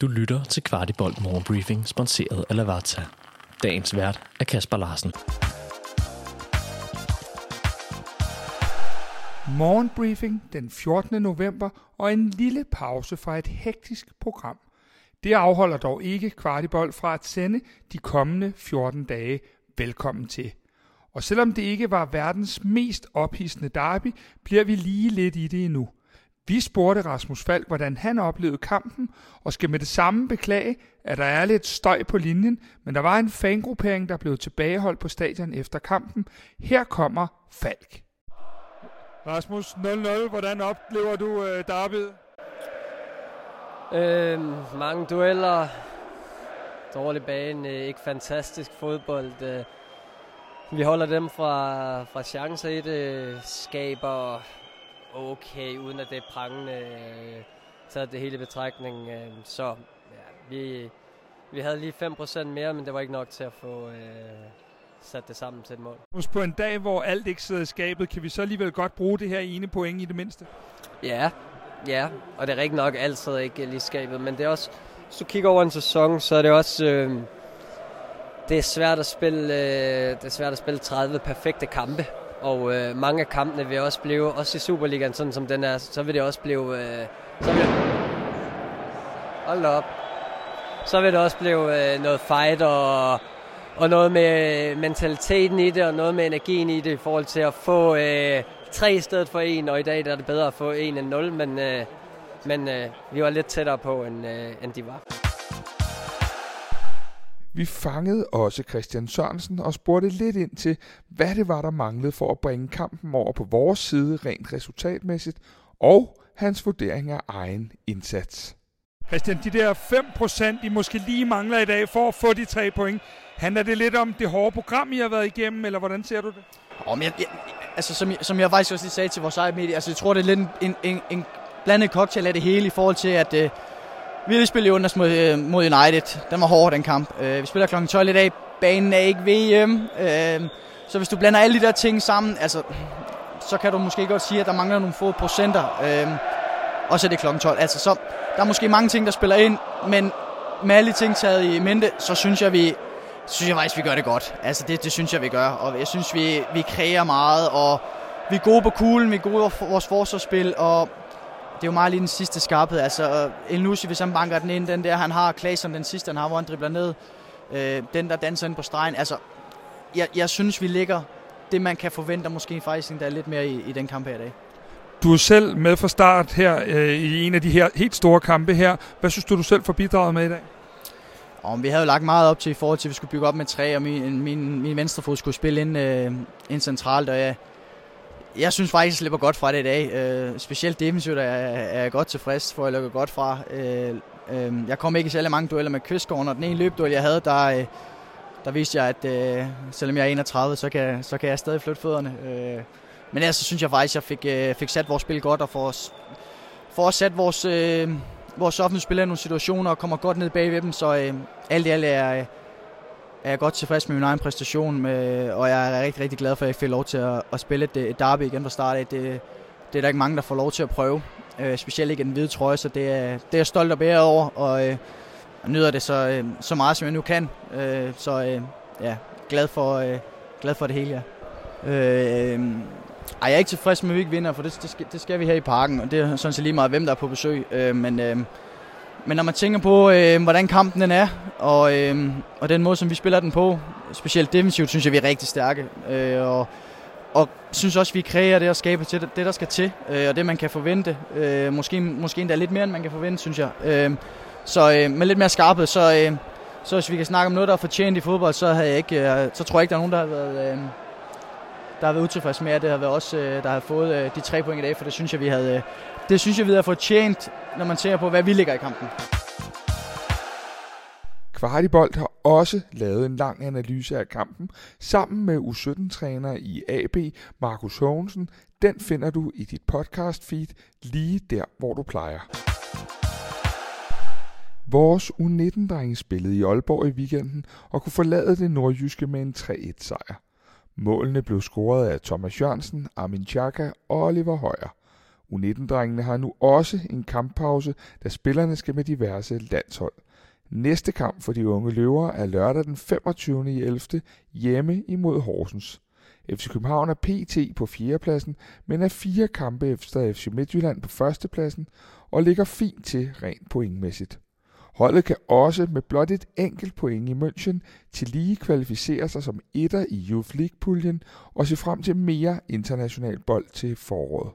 Du lytter til Kvartibolt Morgenbriefing, sponsoreret af Lavazza. Dagens vært er Kasper Larsen. Morgenbriefing den 14. november og en lille pause fra et hektisk program. Det afholder dog ikke Kvartibolt fra at sende de kommende 14 dage velkommen til. Og selvom det ikke var verdens mest ophidsende derby, bliver vi lige lidt i det endnu – vi spurgte Rasmus Falk, hvordan han oplevede kampen, og skal med det samme beklage, at der er lidt støj på linjen, men der var en fangruppering, der blev tilbageholdt på stadion efter kampen. Her kommer Falk. Rasmus 0-0, hvordan oplever du øh, derbyet? Øh, mange dueller, dårlig bane, ikke fantastisk fodbold. Øh, vi holder dem fra, fra chancer i det, skaber okay, uden at det er prangende øh, taget det hele i betragtning. Øh, så ja, vi, vi havde lige 5% mere, men det var ikke nok til at få øh, sat det sammen til et mål. På en dag, hvor alt ikke sidder i skabet, kan vi så alligevel godt bruge det her ene point i det mindste? Ja, ja, og det er rigtig nok, alt sidder ikke lige i skabet, men det er også, hvis du kigger over en sæson, så er det også... Øh, det er svært at spille, øh, det er svært at spille 30 perfekte kampe. Og øh, mange af kampene vil også blive, også i Superligaen, sådan som den er, så vil det også blive... Øh, så vil, hold op. Så vil det også blive øh, noget fight og, og noget med mentaliteten i det, og noget med energien i det, i forhold til at få øh, tre i stedet for en, og i dag der er det bedre at få en end nul, men, øh, men øh, vi var lidt tættere på, end, øh, end de var. Vi fangede også Christian Sørensen og spurgte lidt ind til, hvad det var, der manglede for at bringe kampen over på vores side rent resultatmæssigt, og hans vurdering af egen indsats. Christian, de der 5% I måske lige mangler i dag for at få de tre point, handler det lidt om det hårde program, I har været igennem, eller hvordan ser du det? Men jeg, jeg, altså, som, jeg, som jeg faktisk også lige sagde til vores eget medie, altså, jeg tror, det er lidt en, en, en blandet cocktail af det hele i forhold til, at øh, vi har spillet under mod, øh, mod United. Den var hård, den kamp. Øh, vi spiller kl. 12 i dag. Banen er ikke VM. Øh, så hvis du blander alle de der ting sammen, altså, så kan du måske godt sige, at der mangler nogle få procenter. Og så er det kl. 12. Altså, så, der er måske mange ting, der spiller ind, men med alle de ting taget i mente, så synes jeg, vi, synes jeg faktisk, vi gør det godt. Altså, det, det synes jeg, vi gør. Og jeg synes, vi, vi kræver meget, og vi er gode på kuglen, vi er gode på vores forsvarsspil, og det er jo meget lige den sidste skarphed. Altså, El Nusi, hvis han banker den ind, den der, han har Claesson, den sidste, han har, hvor han dribler ned. Øh, den, der danser ind på stregen. Altså, jeg, jeg synes, vi ligger det, man kan forvente, måske faktisk endda lidt mere i, i den kamp her i dag. Du er selv med fra start her øh, i en af de her helt store kampe her. Hvad synes du, du selv får bidraget med i dag? Og vi havde jo lagt meget op til i forhold til, at vi skulle bygge op med tre, og min, min, min venstrefod skulle spille ind, øh, ind centralt, og jeg, jeg synes faktisk, jeg slipper godt fra det i dag. Øh, specielt defensivt er, er jeg godt tilfreds, for jeg lukker godt fra. Øh, øh, jeg kom ikke i særlig mange dueller med Kvistgården, og den ene løbduel, jeg havde, der, øh, der viste jeg, at øh, selvom jeg er 31, så kan, så kan jeg stadig flytte fødderne. Øh, men ellers så synes jeg faktisk, at jeg fik, øh, fik sat vores spil godt, og får, får sat vores, øh, vores offentlige spillere i nogle situationer, og kommer godt ned bag ved dem, så øh, alt i alt er øh, er jeg godt tilfreds med min egen præstation, med, og jeg er rigtig, rigtig glad for, at jeg fik lov til at, at spille et, et derby igen fra start af. Det, det er der ikke mange, der får lov til at prøve, øh, specielt ikke den hvide trøje, så det er, det er jeg stolt og bære over, og øh, jeg nyder det så, øh, så meget, som jeg nu kan. Øh, så øh, ja, glad for, øh, glad for det hele, ja. Øh, ej, jeg er ikke tilfreds med, at vi ikke vinder, for det, det, skal, det skal vi her i parken, og det er sådan set lige meget, hvem der er på besøg. Øh, men øh, men når man tænker på, øh, hvordan kampen den er, og, øh, og den måde, som vi spiller den på, specielt defensivt, synes jeg, vi er rigtig stærke. Øh, og, og synes også, vi kræver det og skaber til det, det der skal til, øh, og det, man kan forvente. Øh, måske, måske endda lidt mere, end man kan forvente, synes jeg. Øh, så øh, med lidt mere skarphed, så, øh, så hvis vi kan snakke om noget, der er fortjent i fodbold, så, havde jeg ikke, øh, så tror jeg ikke, der er nogen, der har været... Øh, der har været utilfreds med, at det har været os, øh, der har fået øh, de tre point i dag, for det synes jeg, vi havde, øh, det synes jeg, vi har fortjent, når man ser på, hvad vi ligger i kampen. Kvartibolt har også lavet en lang analyse af kampen sammen med U17-træner i AB, Markus Hågensen. Den finder du i dit podcast feed lige der, hvor du plejer. Vores U19-drenge spillede i Aalborg i weekenden og kunne forlade det nordjyske med en 3-1-sejr. Målene blev scoret af Thomas Jørgensen, Armin Chaka og Oliver Højer. U19-drengene har nu også en kamppause, da spillerne skal med diverse landshold. Næste kamp for de unge løver er lørdag den 25. i 11. hjemme imod Horsens. FC København er PT på fjerdepladsen, men er fire kampe efter FC Midtjylland på førstepladsen og ligger fint til rent pointmæssigt. Holdet kan også med blot et enkelt point i München til lige kvalificere sig som etter i Youth League-puljen og se frem til mere international bold til foråret.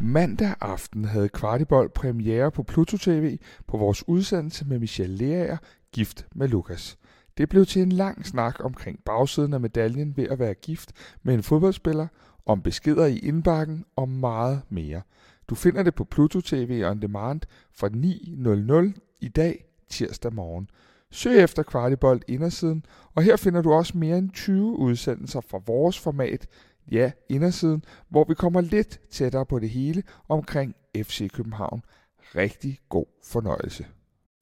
Mandag aften havde Kvartibold premiere på Pluto TV på vores udsendelse med Michelle Leaer, gift med Lukas. Det blev til en lang snak omkring bagsiden af medaljen ved at være gift med en fodboldspiller, om beskeder i indbakken og meget mere. Du finder det på Pluto TV On Demand fra 9.00 i dag tirsdag morgen. Søg efter Kvartibolt indersiden, og her finder du også mere end 20 udsendelser fra vores format, ja, indersiden, hvor vi kommer lidt tættere på det hele omkring FC København. Rigtig god fornøjelse.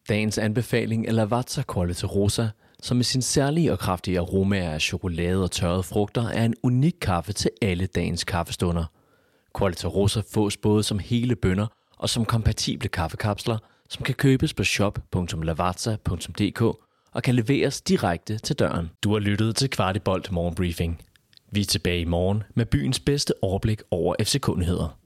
Dagens anbefaling er Lavazza Quality Rosa, som med sin særlige og kraftige aromaer af chokolade og tørrede frugter er en unik kaffe til alle dagens kaffestunder. Quality Rosa fås både som hele bønder og som kompatible kaffekapsler, som kan købes på shop.lavazza.dk og kan leveres direkte til døren. Du har lyttet til Kvartibolt Morgenbriefing. Vi er tilbage i morgen med byens bedste overblik over FC-kundigheder.